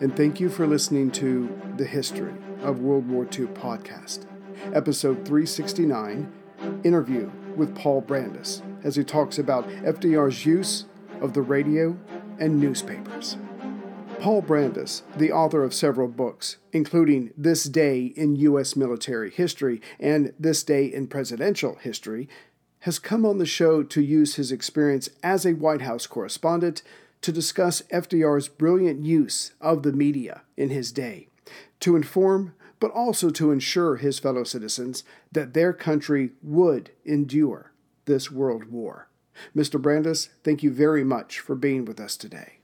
and thank you for listening to The History of World War II podcast, episode 369 interview with Paul Brandus as he talks about FDR's use of the radio and newspapers. Paul Brandus, the author of several books, including This Day in U.S. Military History and This Day in Presidential History, has come on the show to use his experience as a White House correspondent to discuss FDR's brilliant use of the media in his day, to inform, but also to ensure his fellow citizens that their country would endure this world war. Mr. Brandus, thank you very much for being with us today.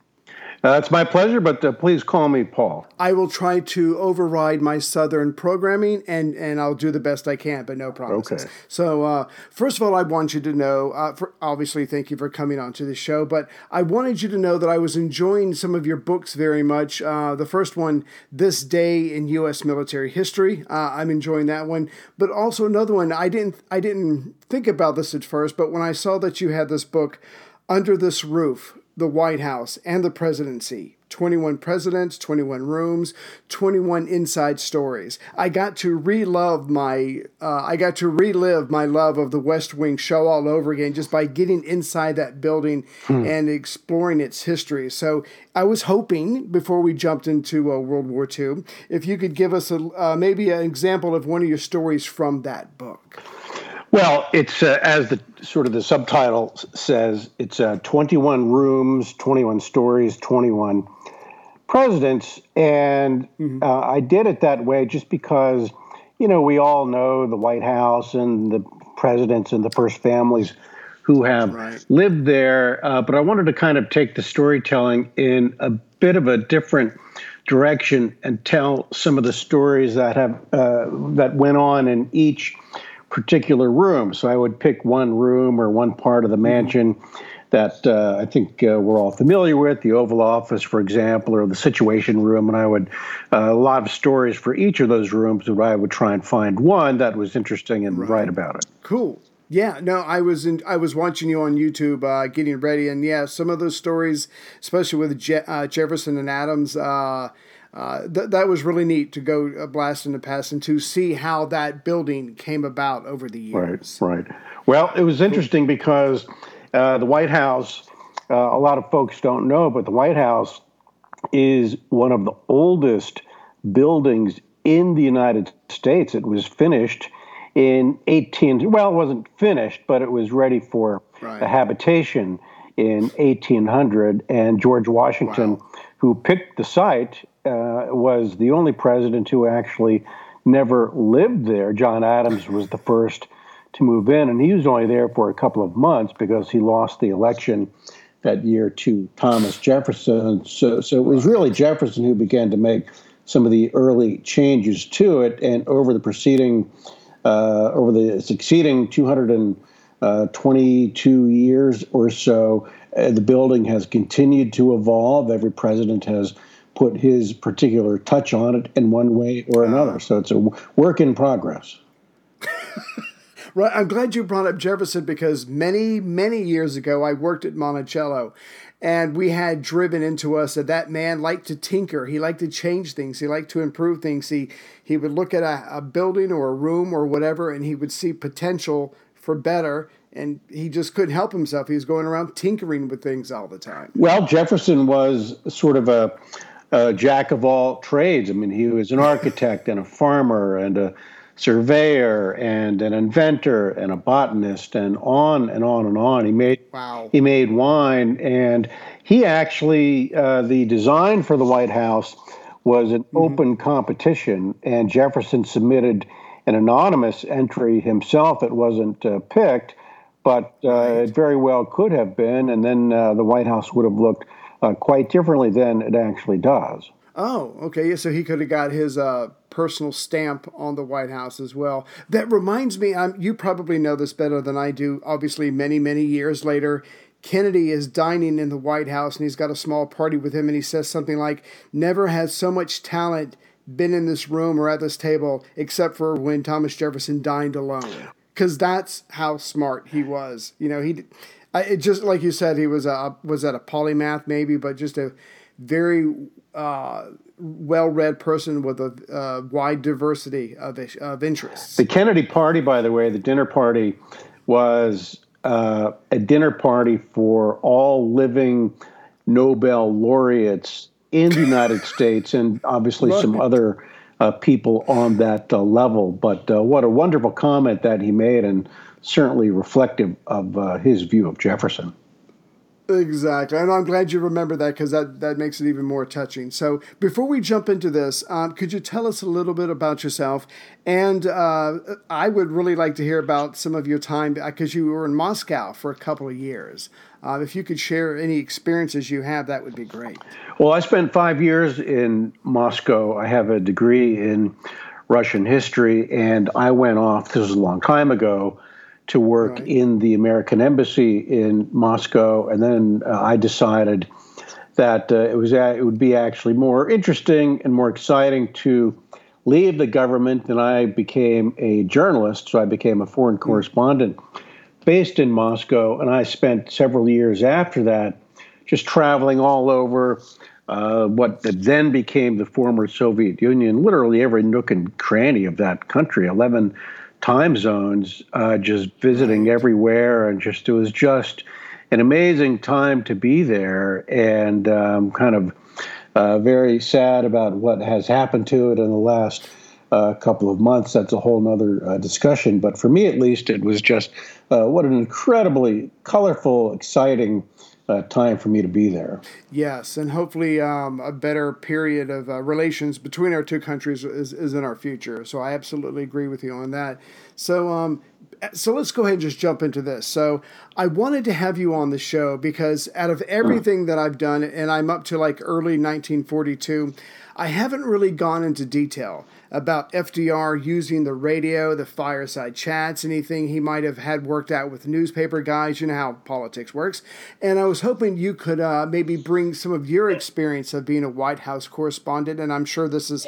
Uh, it's my pleasure, but uh, please call me Paul. I will try to override my Southern programming, and, and I'll do the best I can, but no promises. Okay. So, uh, first of all, I want you to know, uh, for, obviously, thank you for coming on to the show, but I wanted you to know that I was enjoying some of your books very much. Uh, the first one, This Day in U.S. Military History, uh, I'm enjoying that one, but also another one. I didn't I didn't think about this at first, but when I saw that you had this book, Under This Roof the White House and the presidency. 21 presidents, 21 rooms, 21 inside stories. I got to relive my uh, I got to relive my love of the West Wing show all over again just by getting inside that building hmm. and exploring its history. So I was hoping before we jumped into uh, World War II, if you could give us a uh, maybe an example of one of your stories from that book. Well, it's uh, as the sort of the subtitle says. It's uh, 21 rooms, 21 stories, 21 presidents, and mm-hmm. uh, I did it that way just because you know we all know the White House and the presidents and the first families who have right. lived there, uh, but I wanted to kind of take the storytelling in a bit of a different direction and tell some of the stories that have uh, that went on in each particular room. So I would pick one room or one part of the mansion that uh, I think uh, we're all familiar with, the Oval Office, for example, or the Situation Room, and I would uh, a lot of stories for each of those rooms. That I would try and find one that was interesting and right. write about it. Cool. Yeah, no, I was in, I was watching you on YouTube, uh, getting ready, and yeah, some of those stories, especially with Je- uh, Jefferson and Adams, uh, uh, th- that was really neat to go uh, blast in the past and to see how that building came about over the years. Right, right. Well, it was interesting because uh, the White House, uh, a lot of folks don't know, but the White House is one of the oldest buildings in the United States. It was finished in 18, well, it wasn't finished, but it was ready for right. habitation in 1800. And George Washington, wow. who picked the site, uh, was the only president who actually never lived there. John Adams was the first to move in, and he was only there for a couple of months because he lost the election that year to Thomas Jefferson. So, so it was really Jefferson who began to make some of the early changes to it, and over the preceding, uh, over the succeeding 222 years or so, uh, the building has continued to evolve. Every president has put his particular touch on it in one way or another. Ah. So it's a work in progress. right. I'm glad you brought up Jefferson because many, many years ago, I worked at Monticello and we had driven into us that that man liked to tinker. He liked to change things. He liked to improve things. He, he would look at a, a building or a room or whatever and he would see potential for better and he just couldn't help himself. He was going around tinkering with things all the time. Well, Jefferson was sort of a a jack of all trades. I mean, he was an architect and a farmer and a surveyor and an inventor and a botanist and on and on and on. He made wow. he made wine and he actually uh, the design for the White House was an mm-hmm. open competition and Jefferson submitted an anonymous entry himself. It wasn't uh, picked, but uh, right. it very well could have been. And then uh, the White House would have looked uh, quite differently than it actually does. Oh, okay. So he could have got his uh, personal stamp on the White House as well. That reminds me, you probably know this better than I do. Obviously, many, many years later, Kennedy is dining in the White House and he's got a small party with him, and he says something like, Never has so much talent been in this room or at this table except for when Thomas Jefferson dined alone. Because that's how smart he was. You know, he I, it just like you said, he was a was that a polymath maybe, but just a very uh, well-read person with a uh, wide diversity of of interests. The Kennedy party, by the way, the dinner party was uh, a dinner party for all living Nobel laureates in the United States, and obviously right. some other. Uh, people on that uh, level, but uh, what a wonderful comment that he made, and certainly reflective of uh, his view of Jefferson. Exactly, and I'm glad you remember that because that that makes it even more touching. So, before we jump into this, um, could you tell us a little bit about yourself? And uh, I would really like to hear about some of your time because you were in Moscow for a couple of years. Uh, if you could share any experiences you have, that would be great. Well, I spent five years in Moscow. I have a degree in Russian history, and I went off. This was a long time ago to work right. in the American embassy in Moscow, and then uh, I decided that uh, it was it would be actually more interesting and more exciting to leave the government, and I became a journalist. So I became a foreign hmm. correspondent based in Moscow, and I spent several years after that just traveling all over. Uh, what then became the former Soviet Union, literally every nook and cranny of that country, 11 time zones, uh, just visiting everywhere, and just it was just an amazing time to be there, and um, kind of uh, very sad about what has happened to it in the last uh, couple of months. That's a whole other uh, discussion, but for me at least, it was just uh, what an incredibly colorful, exciting uh, time for me to be there. Yes, and hopefully um, a better period of uh, relations between our two countries is, is in our future. So I absolutely agree with you on that. So um, so let's go ahead and just jump into this. So I wanted to have you on the show because out of everything that I've done, and I'm up to like early 1942, I haven't really gone into detail about FDR using the radio, the fireside chats, anything he might have had worked out with newspaper guys. You know how politics works. And I was hoping you could uh, maybe bring some of your experience of being a White House correspondent. And I'm sure this is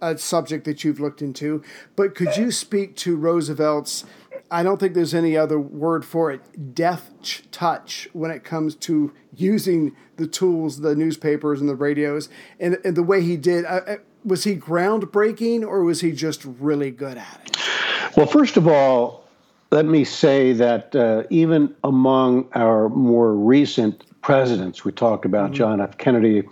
a subject that you've looked into. But could you speak to Roosevelt's? I don't think there's any other word for it, deft touch when it comes to using the tools, the newspapers and the radios, and, and the way he did. Uh, uh was he groundbreaking or was he just really good at it? Well, first of all, let me say that uh, even among our more recent presidents, we talked about mm-hmm. John F. Kennedy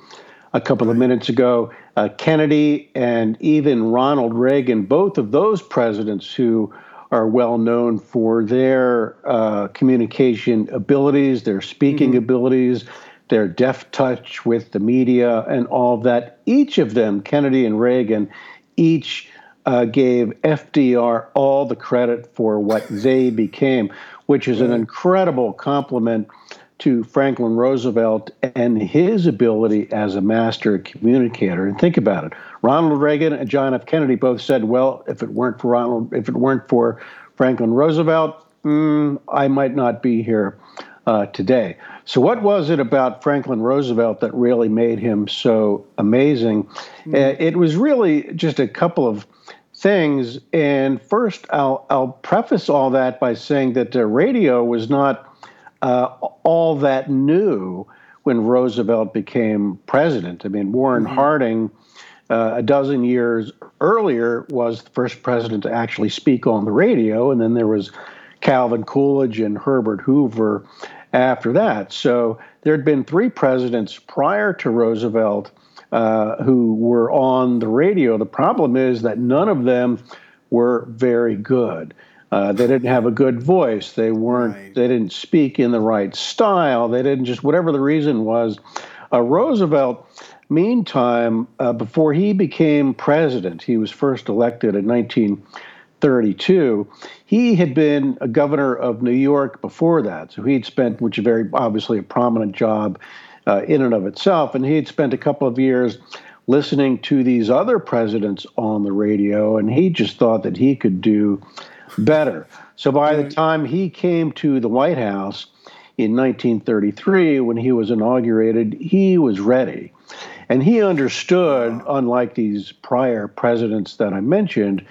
a couple of minutes ago, uh, Kennedy and even Ronald Reagan, both of those presidents who are well known for their uh, communication abilities, their speaking mm-hmm. abilities, their deft touch with the media and all of that. Each of them, Kennedy and Reagan, each uh, gave FDR all the credit for what they became, which is an incredible compliment to Franklin Roosevelt and his ability as a master communicator. And think about it. Ronald Reagan and John F. Kennedy both said, well, if it weren't for Ronald, if it weren't for Franklin Roosevelt, mm, I might not be here uh, today. So, what was it about Franklin Roosevelt that really made him so amazing? Mm-hmm. Uh, it was really just a couple of things. And first, I'll, I'll preface all that by saying that the radio was not uh, all that new when Roosevelt became president. I mean, Warren mm-hmm. Harding, uh, a dozen years earlier, was the first president to actually speak on the radio, and then there was Calvin Coolidge and Herbert Hoover after that. So there had been three presidents prior to Roosevelt uh, who were on the radio. The problem is that none of them were very good. Uh, they didn't have a good voice. They weren't. Right. They didn't speak in the right style. They didn't just whatever the reason was. Uh, Roosevelt, meantime, uh, before he became president, he was first elected in 1932. He had been a governor of New York before that, so he'd spent, which is very obviously a prominent job uh, in and of itself, and he had spent a couple of years listening to these other presidents on the radio, and he just thought that he could do better. So by the time he came to the White House in 1933, when he was inaugurated, he was ready. And he understood, unlike these prior presidents that I mentioned,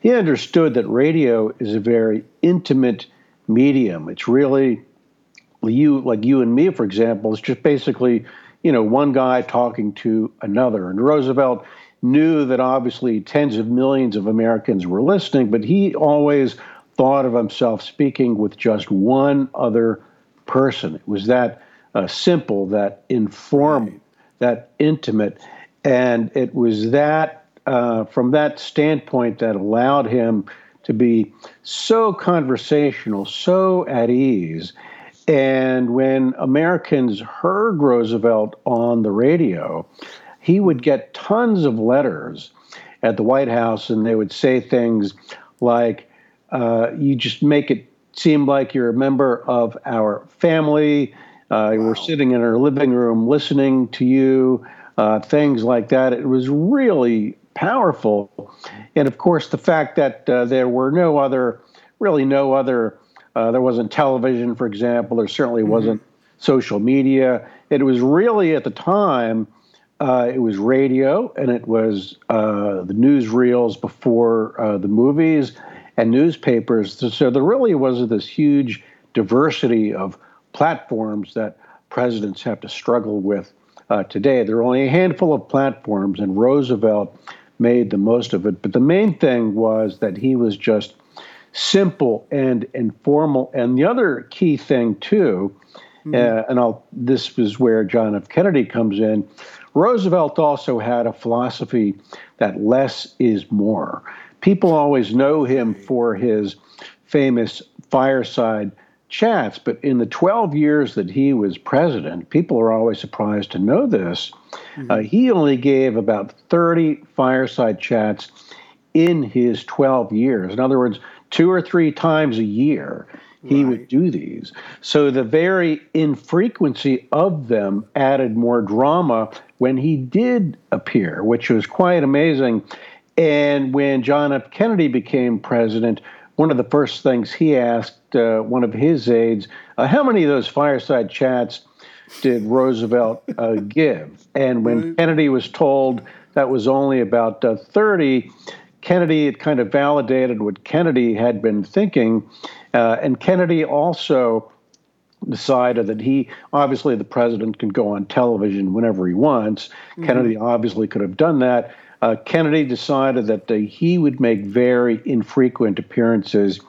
he understood that radio is a very intimate medium. It's really you, like you and me, for example, it's just basically, you know, one guy talking to another. And Roosevelt knew that obviously tens of millions of Americans were listening, but he always thought of himself speaking with just one other person. It was that uh, simple, that informal, that intimate. And it was that, uh, from that standpoint, that allowed him to be so conversational, so at ease. And when Americans heard Roosevelt on the radio, he would get tons of letters at the White House, and they would say things like, uh, "You just make it seem like you're a member of our family. Uh, wow. We're sitting in our living room listening to you." Uh, things like that. It was really powerful, and of course, the fact that uh, there were no other, really no other. Uh, there wasn't television, for example. There certainly mm-hmm. wasn't social media. It was really at the time uh, it was radio, and it was uh, the newsreels before uh, the movies and newspapers. So there really was this huge diversity of platforms that presidents have to struggle with uh, today. There are only a handful of platforms, and Roosevelt made the most of it. But the main thing was that he was just simple and informal. And the other key thing, too, mm-hmm. uh, and I'll, this is where John F. Kennedy comes in. Roosevelt also had a philosophy that less is more. People always know him for his famous fireside chats, but in the 12 years that he was president, people are always surprised to know this. Mm-hmm. Uh, he only gave about 30 fireside chats in his 12 years. In other words, two or three times a year he right. would do these. So the very infrequency of them added more drama when he did appear, which was quite amazing. And when John F. Kennedy became president, one of the first things he asked uh, one of his aides, uh, how many of those fireside chats did Roosevelt uh, give? And when Kennedy was told that was only about uh, 30, Kennedy had kind of validated what Kennedy had been thinking. Uh, and Kennedy also decided that he obviously the president can go on television whenever he wants. Mm-hmm. Kennedy obviously could have done that. Uh, Kennedy decided that uh, he would make very infrequent appearances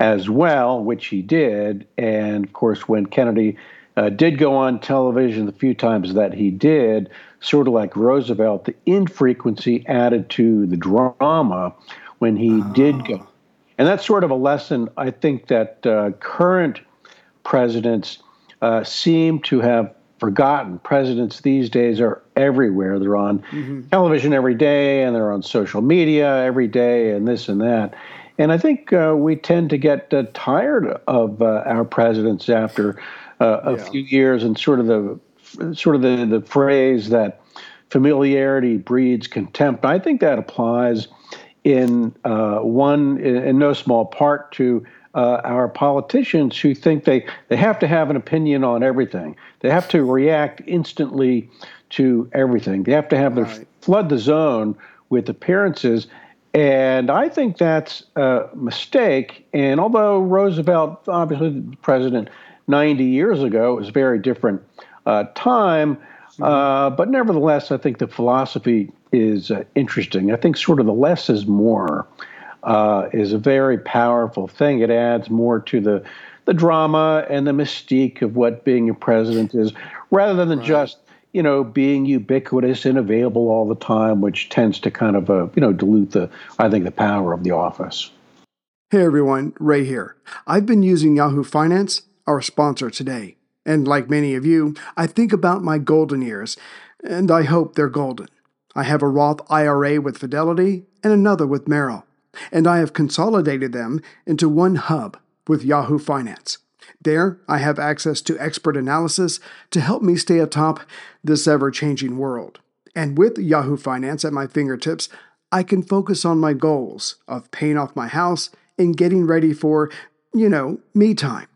as well, which he did. And of course, when Kennedy uh, did go on television the few times that he did, sort of like Roosevelt, the infrequency added to the drama when he oh. did go. And that's sort of a lesson I think that uh, current presidents uh, seem to have forgotten. Presidents these days are everywhere. They're on mm-hmm. television every day, and they're on social media every day, and this and that. And I think uh, we tend to get uh, tired of uh, our presidents after uh, a yeah. few years, and sort of the sort of the, the phrase that familiarity breeds contempt. I think that applies in uh, one, in, in, no small part, to uh, our politicians who think they, they have to have an opinion on everything. They have to react instantly to everything. They have to have right. flood the zone with appearances. And I think that's a mistake. And although Roosevelt, obviously the president 90 years ago, it was a very different uh, time. Mm-hmm. Uh, but nevertheless, I think the philosophy is uh, interesting. I think sort of the less is more uh, is a very powerful thing. It adds more to the the drama and the mystique of what being a president is, rather than right. just you know being ubiquitous and available all the time, which tends to kind of uh, you know dilute the I think the power of the office. Hey everyone, Ray here. I've been using Yahoo Finance, our sponsor today. And like many of you, I think about my golden years, and I hope they're golden. I have a Roth IRA with Fidelity and another with Merrill, and I have consolidated them into one hub with Yahoo Finance. There, I have access to expert analysis to help me stay atop this ever changing world. And with Yahoo Finance at my fingertips, I can focus on my goals of paying off my house and getting ready for, you know, me time.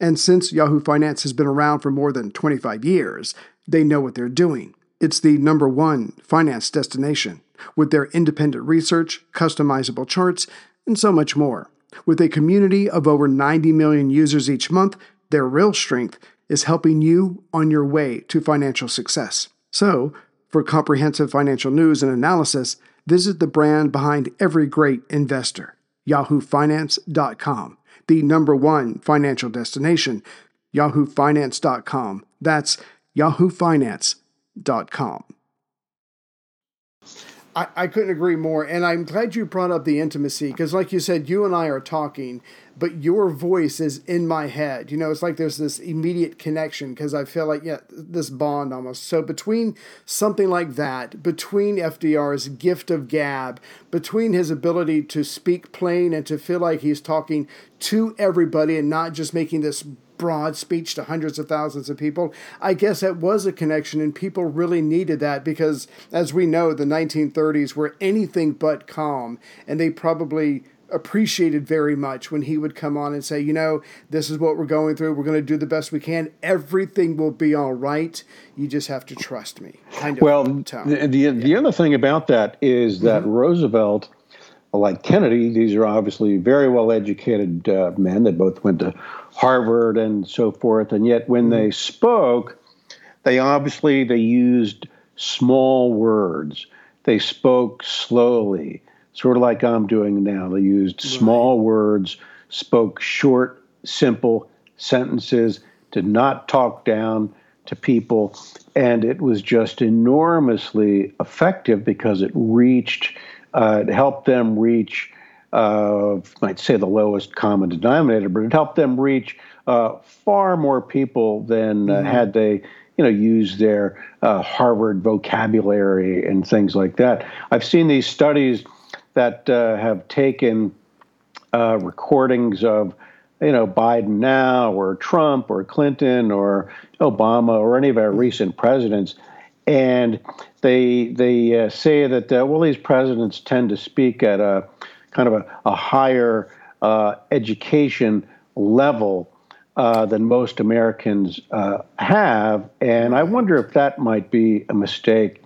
And since Yahoo Finance has been around for more than 25 years, they know what they're doing. It's the number one finance destination with their independent research, customizable charts, and so much more. With a community of over 90 million users each month, their real strength is helping you on your way to financial success. So, for comprehensive financial news and analysis, visit the brand behind every great investor, yahoofinance.com the number one financial destination, yahoofinance.com. That's yahoofinance.com. I, I couldn't agree more. And I'm glad you brought up the intimacy because, like you said, you and I are talking, but your voice is in my head. You know, it's like there's this immediate connection because I feel like, yeah, this bond almost. So, between something like that, between FDR's gift of gab, between his ability to speak plain and to feel like he's talking to everybody and not just making this broad speech to hundreds of thousands of people. I guess that was a connection, and people really needed that because, as we know, the 1930s were anything but calm, and they probably appreciated very much when he would come on and say, you know, this is what we're going through. We're going to do the best we can. Everything will be all right. You just have to trust me. Kind of well, the, the, yeah. the, other thing about that is that mm-hmm. Roosevelt – like Kennedy, these are obviously very well educated uh, men that both went to Harvard and so forth. And yet, when they spoke, they obviously they used small words. They spoke slowly, sort of like I'm doing now. They used small right. words, spoke short, simple sentences, did not talk down to people, and it was just enormously effective because it reached uh, it helped them reach, uh, might say the lowest common denominator, but it helped them reach uh, far more people than uh, mm-hmm. had they, you know, used their uh, Harvard vocabulary and things like that. I've seen these studies that uh, have taken recordings of you know, Biden now or Trump or Clinton or Obama or any of our recent presidents, and they they uh, say that uh, well these presidents tend to speak at a kind of a, a higher uh, education level uh, than most Americans uh, have, and I wonder if that might be a mistake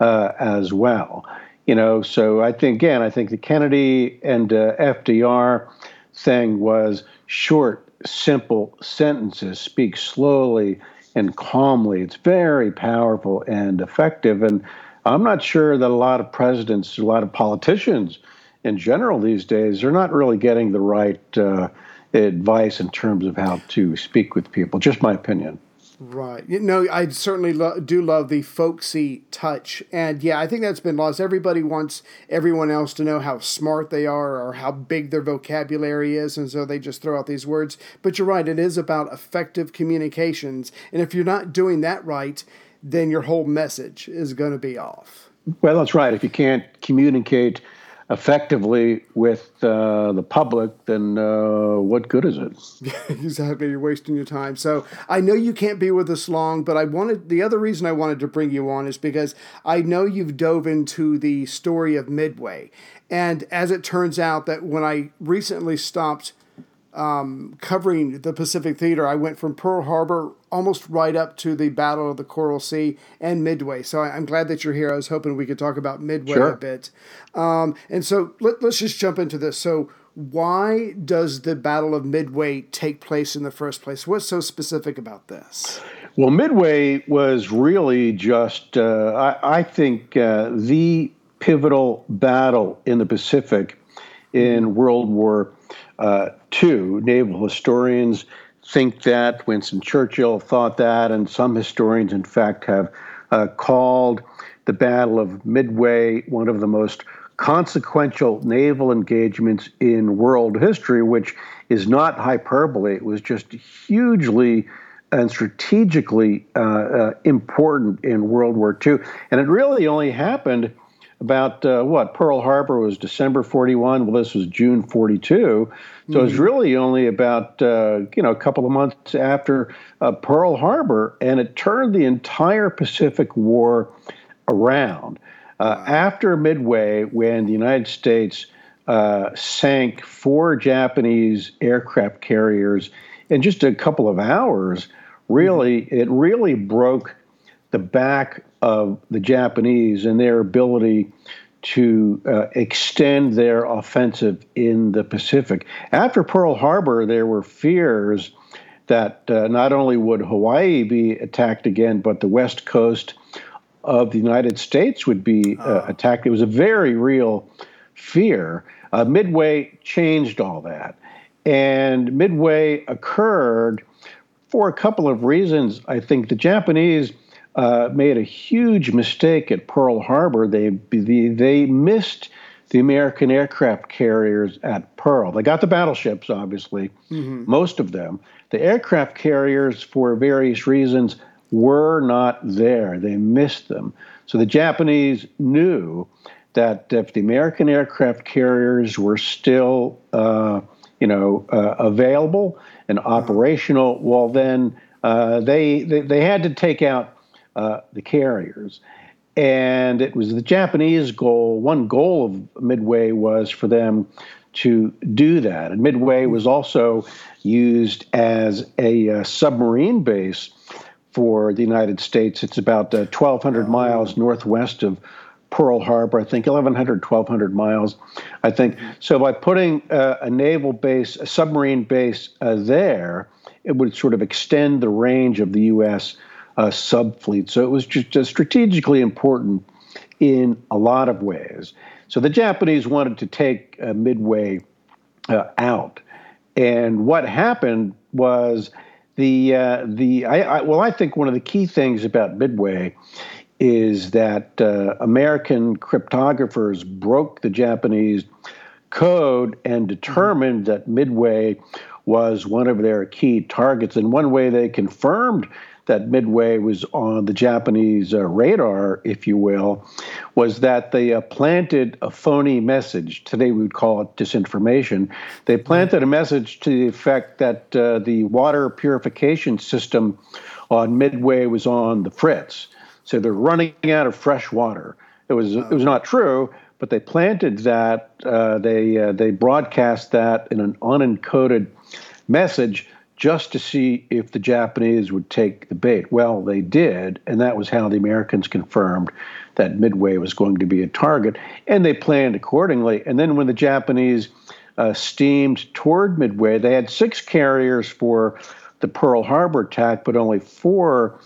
uh, as well. You know, so I think again, I think the Kennedy and FDR thing was short, simple sentences, speak slowly and calmly. It's very powerful and effective. And I'm not sure that a lot of presidents, a lot of politicians in general these days, are not really getting the right uh, advice in terms of how to speak with people. Just my opinion. Right. Know, I certainly lo- do love the folksy touch. And yeah, I think that's been lost. Everybody wants everyone else to know how smart they are or how big their vocabulary is. And so they just throw out these words. But you're right, it is about effective communications. And if you're not doing that right, then your whole message is going to be off. Well, that's right. If you can't communicate effectively with uh, the public, then uh, what good is it? exactly, you're wasting your time. So I know you can't be with us long, but I wanted the other reason I wanted to bring you on is because I know you've dove into the story of Midway, and as it turns out, that when I recently stopped um, covering the Pacific Theater, I went from Pearl Harbor almost right up to the Battle of the Coral Sea and Midway. So I, am glad that you're here. I was hoping we could talk about Midway sure. a bit. Um, and so let, let's just jump into this. So, why does the Battle of Midway take place in the first place? What's so specific about this? Well, Midway was really just, uh, I, I, think, uh, the pivotal battle in the Pacific in World War uh, II. Naval historians think that, Winston Churchill thought that, and some historians, in fact, have uh, called the Battle of Midway one of the most consequential naval engagements in world history, which is not hyperbole. It was just hugely and strategically uh, uh, important in World War II. And it really only happened about uh, what Pearl Harbor was December 41. Well, this was June 42. So mm-hmm. it's really only about uh, you know a couple of months after uh, Pearl Harbor, and it turned the entire Pacific War around. Uh, after Midway, when the United States uh, sank four Japanese aircraft carriers in just a couple of hours, really, mm-hmm. it really broke the back of the Japanese and their ability to uh, extend their offensive in the Pacific. After Pearl Harbor, there were fears that uh, not only would Hawaii be attacked again, but the west coast of the United States would be uh, oh. attacked. It was a very real fear. Uh, Midway changed all that. And Midway occurred for a couple of reasons. I think the Japanese uh, made a huge mistake at Pearl Harbor. They, they, they missed the American aircraft carriers at Pearl. They got the battleships, obviously, mm-hmm. most of them. The aircraft carriers, for various reasons, were not there. They missed them. So the Japanese knew that if the American aircraft carriers were still, uh, you know, uh, available and operational, well, then uh, they, they, they had to take out uh, the carriers. And it was the Japanese goal. One goal of Midway was for them to do that. And Midway was also used as a uh, submarine base for the United States. It's about uh, 1,200 miles northwest of Pearl Harbor, I think 1,100, 1,200 miles, I think. So by putting uh, a naval base, a submarine base uh, there, it would sort of extend the range of the U.S uh, subfleet. So it was just strategically important in a lot of ways. So the Japanese wanted to take uh, Midway uh, out, and what happened was the uh, the I, I, well, I think one of the key things about Midway is that uh, American cryptographers broke the Japanese code and determined that Midway was one of their key targets. And one way they confirmed that Midway was on the Japanese uh, radar, if you will, was that they uh, planted a phony message. Today we would call it disinformation. They planted a message to the effect that uh, the water purification system on Midway was on the fritz. So they're running out of fresh water. It was it was not true, but they planted that. Uh, they uh, they broadcast that in an unencoded message just to see if the Japanese would take the bait. Well, they did, and that was how the Americans confirmed that Midway was going to be a target, and they planned accordingly. And then when the Japanese uh, steamed toward Midway, they had six carriers for the Pearl Harbor attack, but only four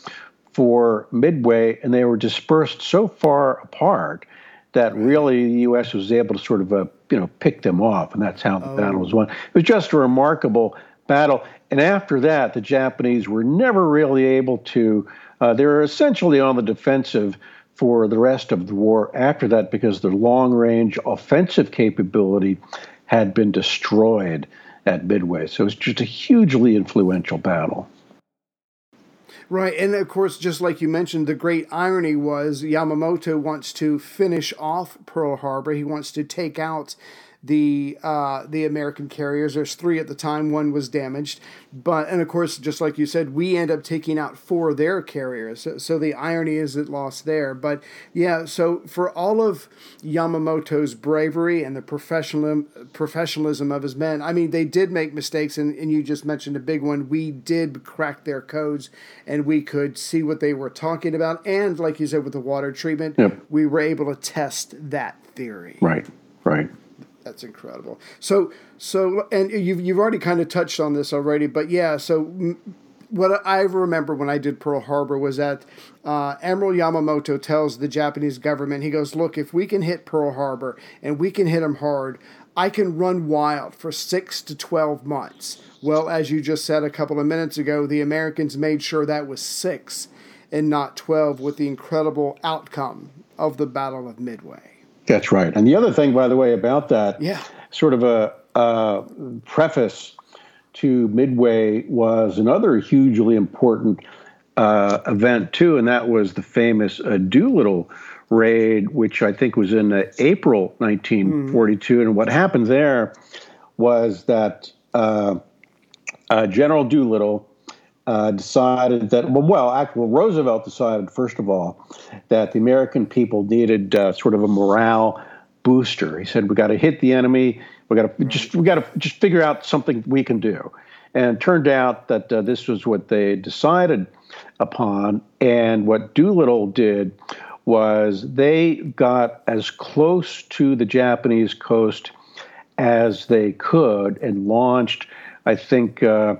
for Midway, and they were dispersed so far apart that really the U.S. was able to sort of, uh, you know, pick them off, and that's how the oh. battle was won. It was just a remarkable battle. And after that, the Japanese were never really able to, uh, they were essentially on the defensive for the rest of the war after that because their long range offensive capability had been destroyed at Midway. So it was just a hugely influential battle. Right, and of course, just like you mentioned, the great irony was Yamamoto wants to finish off Pearl Harbor. He wants to take out the uh, the American carriers. There's three at the time. One was damaged, but and of course, just like you said, we end up taking out four of their carriers. So, so the irony is it lost there. But yeah, so for all of Yamamoto's bravery and the professional professionalism of his men, I mean, they did make mistakes, and, and you just mentioned a big one. We did crack their codes, and we could see what they were talking about. And like you said, with the water treatment, yep. we were able to test that theory. Right. Right. That's incredible. So, so, and you've you've already kind of touched on this already, but yeah. So, what I remember when I did Pearl Harbor was that uh, Admiral Yamamoto tells the Japanese government, he goes, "Look, if we can hit Pearl Harbor and we can hit them hard, I can run wild for six to twelve months." Well, as you just said a couple of minutes ago, the Americans made sure that was six and not twelve, with the incredible outcome of the Battle of Midway. That's right. And the other thing, by the way, about that, yeah, sort of a, a preface to Midway was another hugely important uh, event too, and that was the famous uh, Doolittle raid, which I think was in uh, April 1942. Mm. And what happened there was that uh, uh, General Doolittle uh, decided that, well, well, actually, Roosevelt decided, first of all, that the American people needed uh, sort of a morale booster. He said, we got to hit the enemy. We got to just, we got to just figure out something we can do. And it turned out that uh, this was what they decided upon. And what Doolittle did was they got as close to the Japanese coast as they could and launched, I think, uh,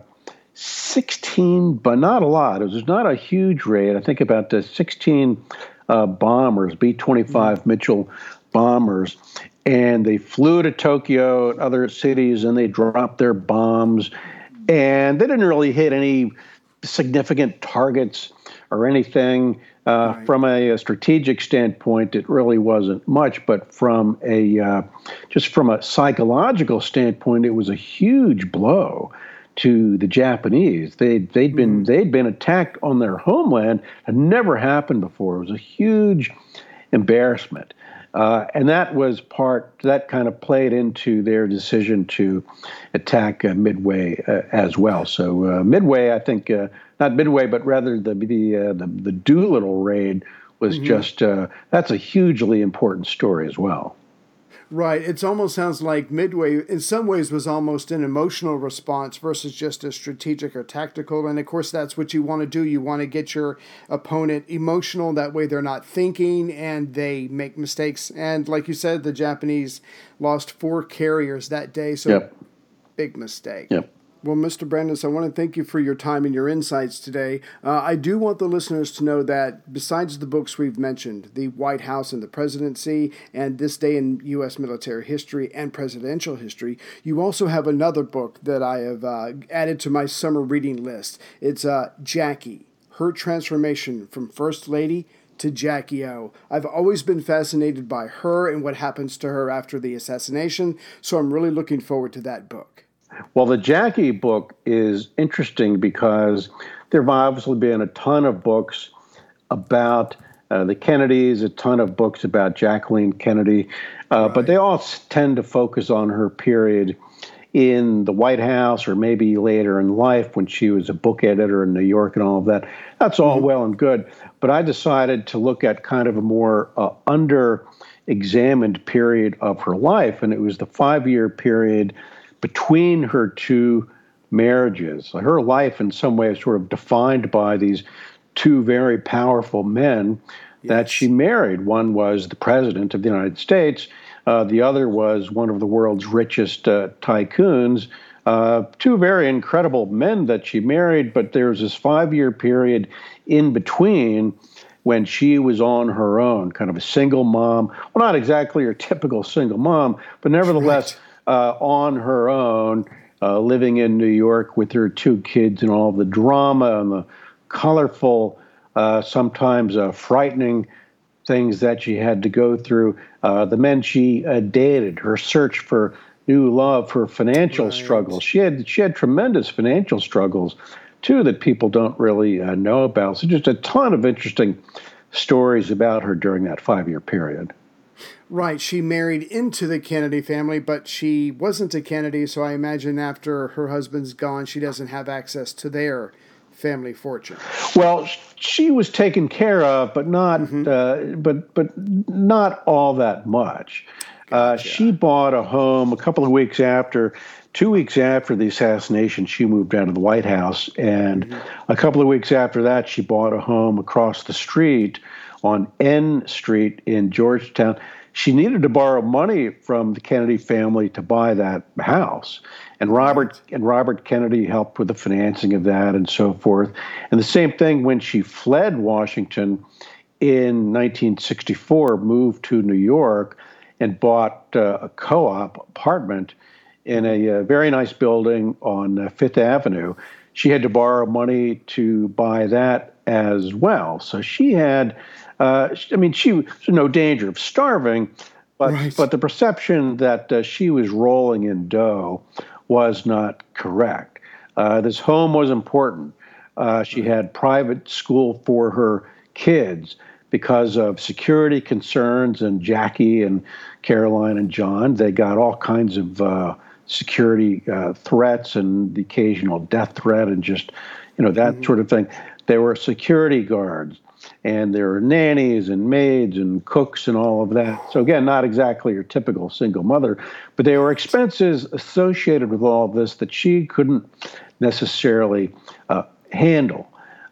16, but not a lot. It was not a huge raid. I think about the 16 uh, bombers, B 25 mm-hmm. Mitchell bombers. And they flew to Tokyo and other cities and they dropped their bombs. And they didn't really hit any significant targets or anything. Uh, right. From a, a, strategic standpoint, it really wasn't much, but from a uh, just from a psychological standpoint, it was a huge blow to the Japanese. They they'd been mm. they'd been attacked on their homeland. Had never happened before. It was a huge embarrassment. Uh, and that was part that kind of played into their decision to attack uh, Midway uh, as well. So uh, Midway, I think, uh, not Midway, but rather the the uh, the, the Doolittle raid was mm-hmm. just that's a hugely important story as well. Right. It almost sounds like Midway, in some ways, was almost an emotional response versus just a strategic or tactical. And of course, that's what you want to do. You want to get your opponent emotional. That way, they're not thinking and they make mistakes. And like you said, the Japanese lost four carriers that day. So, yep. big mistake. Yep. Well, Mr. Brandus, I want to thank you for your time and your insights today. Uh, I do want the listeners to know that besides the books we've mentioned, The White House and the Presidency, and This Day in U.S. Military History and Presidential History, you also have another book that I have uh, added to my summer reading list. It's uh, Jackie, Her Transformation from First Lady to Jackie O. I've always been fascinated by her and what happens to her after the assassination, so I'm really looking forward to that book. Well, the Jackie book is interesting because there have obviously been a ton of books about uh, the Kennedys, a ton of books about Jacqueline Kennedy, uh, right. but they all tend to focus on her period in the White House or maybe later in life when she was a book editor in New York and all of that. That's all mm-hmm. well and good. But I decided to look at kind of a more uh, under examined period of her life, and it was the five year period between her two marriages. Her life, in some ways, sort of defined by these two very powerful men yes. that she married. One was the president of the United States. Uh, the other was one of the world's richest uh, tycoons. Uh, two very incredible men that she married, but there was this five year period in between when she was on her own, kind of a single mom. Well, not exactly your typical single mom, but nevertheless. Right uh, on her own, uh, living in New York with her two kids and all the drama and the colorful, uh, sometimes uh, frightening things that she had to go through. Uh, the men she uh, dated, her search for new love, her financial right. struggles. She had she had tremendous financial struggles too that people don't really uh, know about. So just a ton of interesting stories about her during that five year period. Right. She married into the Kennedy family, but she wasn't a Kennedy, so I imagine after her husband's gone, she doesn't have access to their family fortune. Well, she was taken care of, but not, mm-hmm. uh, but but not all that much. Uh, gotcha. Uh, she bought a home a couple of weeks after, two weeks after the assassination. She moved out to the White House, and mm-hmm. a couple of weeks after that, she bought a home across the street on N Street in Georgetown she needed to borrow money from the Kennedy family to buy that house. And Robert and Robert Kennedy helped with the financing of that and so forth. And the same thing when she fled Washington in 1964, moved to New York and bought uh, a co-op apartment in a, a, uh, very nice building on uh, Fifth Avenue. She had to borrow money to buy that as well. So she had uh, I mean, she was in no danger of starving, but right. but the perception that uh, she was rolling in dough was not correct. Uh, this home was important. Uh, she had private school for her kids because of security concerns, and Jackie and Caroline and John they got all kinds of uh, security uh, threats and the occasional death threat and just you know that mm-hmm. sort of thing. There were security guards and there are nannies and maids and cooks and all of that. So again, not exactly your typical single mother, but there were expenses associated with all of this that she couldn't necessarily uh, handle.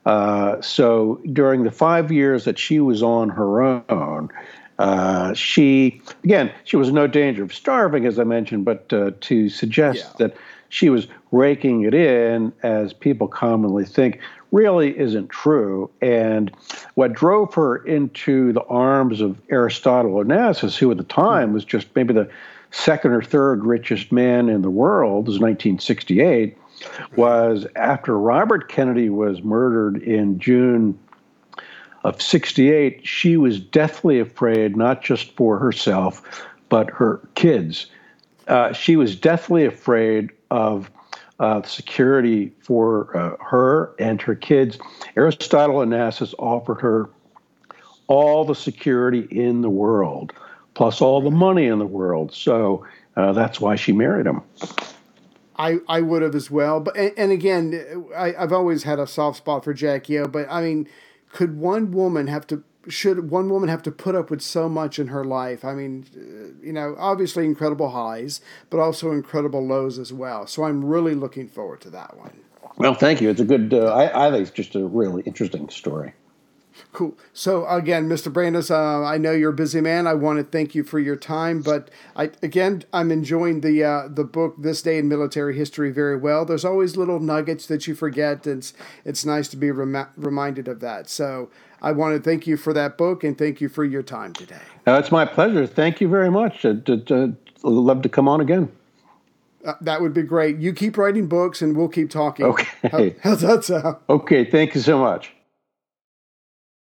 Uh, so during the five years that she was on her own, uh, she again she was in no danger of starving, as I mentioned, but uh, to suggest yeah. that she was raking it in, as people commonly think, really isn't true. And what drove her into the arms of Aristotle Onassis, who at the time was just maybe the second or third richest man in the world, was 1968, was after Robert Kennedy was murdered in June of 68, she was deathly afraid, not just for herself, but her kids. Uh, she was deathly afraid of security for uh, her and her kids. Aristotle Onassis offered her all the security in the world, plus all the money in the world. So uh, that's why she married him. I, I would have as well. But and, and again, I, I've always had a soft spot for Jackie O. But I mean, could one woman have to should one woman have to put up with so much in her life? I mean, uh, you know, obviously incredible highs, but also incredible lows as well. So I'm really looking forward to that one. Well, thank you. It's a good. Uh, I, I think it's just a really interesting story. Cool. So again, Mr. Brandus, uh, I know you're a busy man. I want to thank you for your time, but I again, I'm enjoying the uh, the book "This Day in Military History" very well. There's always little nuggets that you forget. It's it's nice to be rem- reminded of that. So I want to thank you for that book and thank you for your time today. Uh, it's my pleasure. Thank you very much. I'd, I'd, I'd love to come on again. Uh, that would be great. You keep writing books and we'll keep talking. Okay. How, how's that sound? Okay. Thank you so much.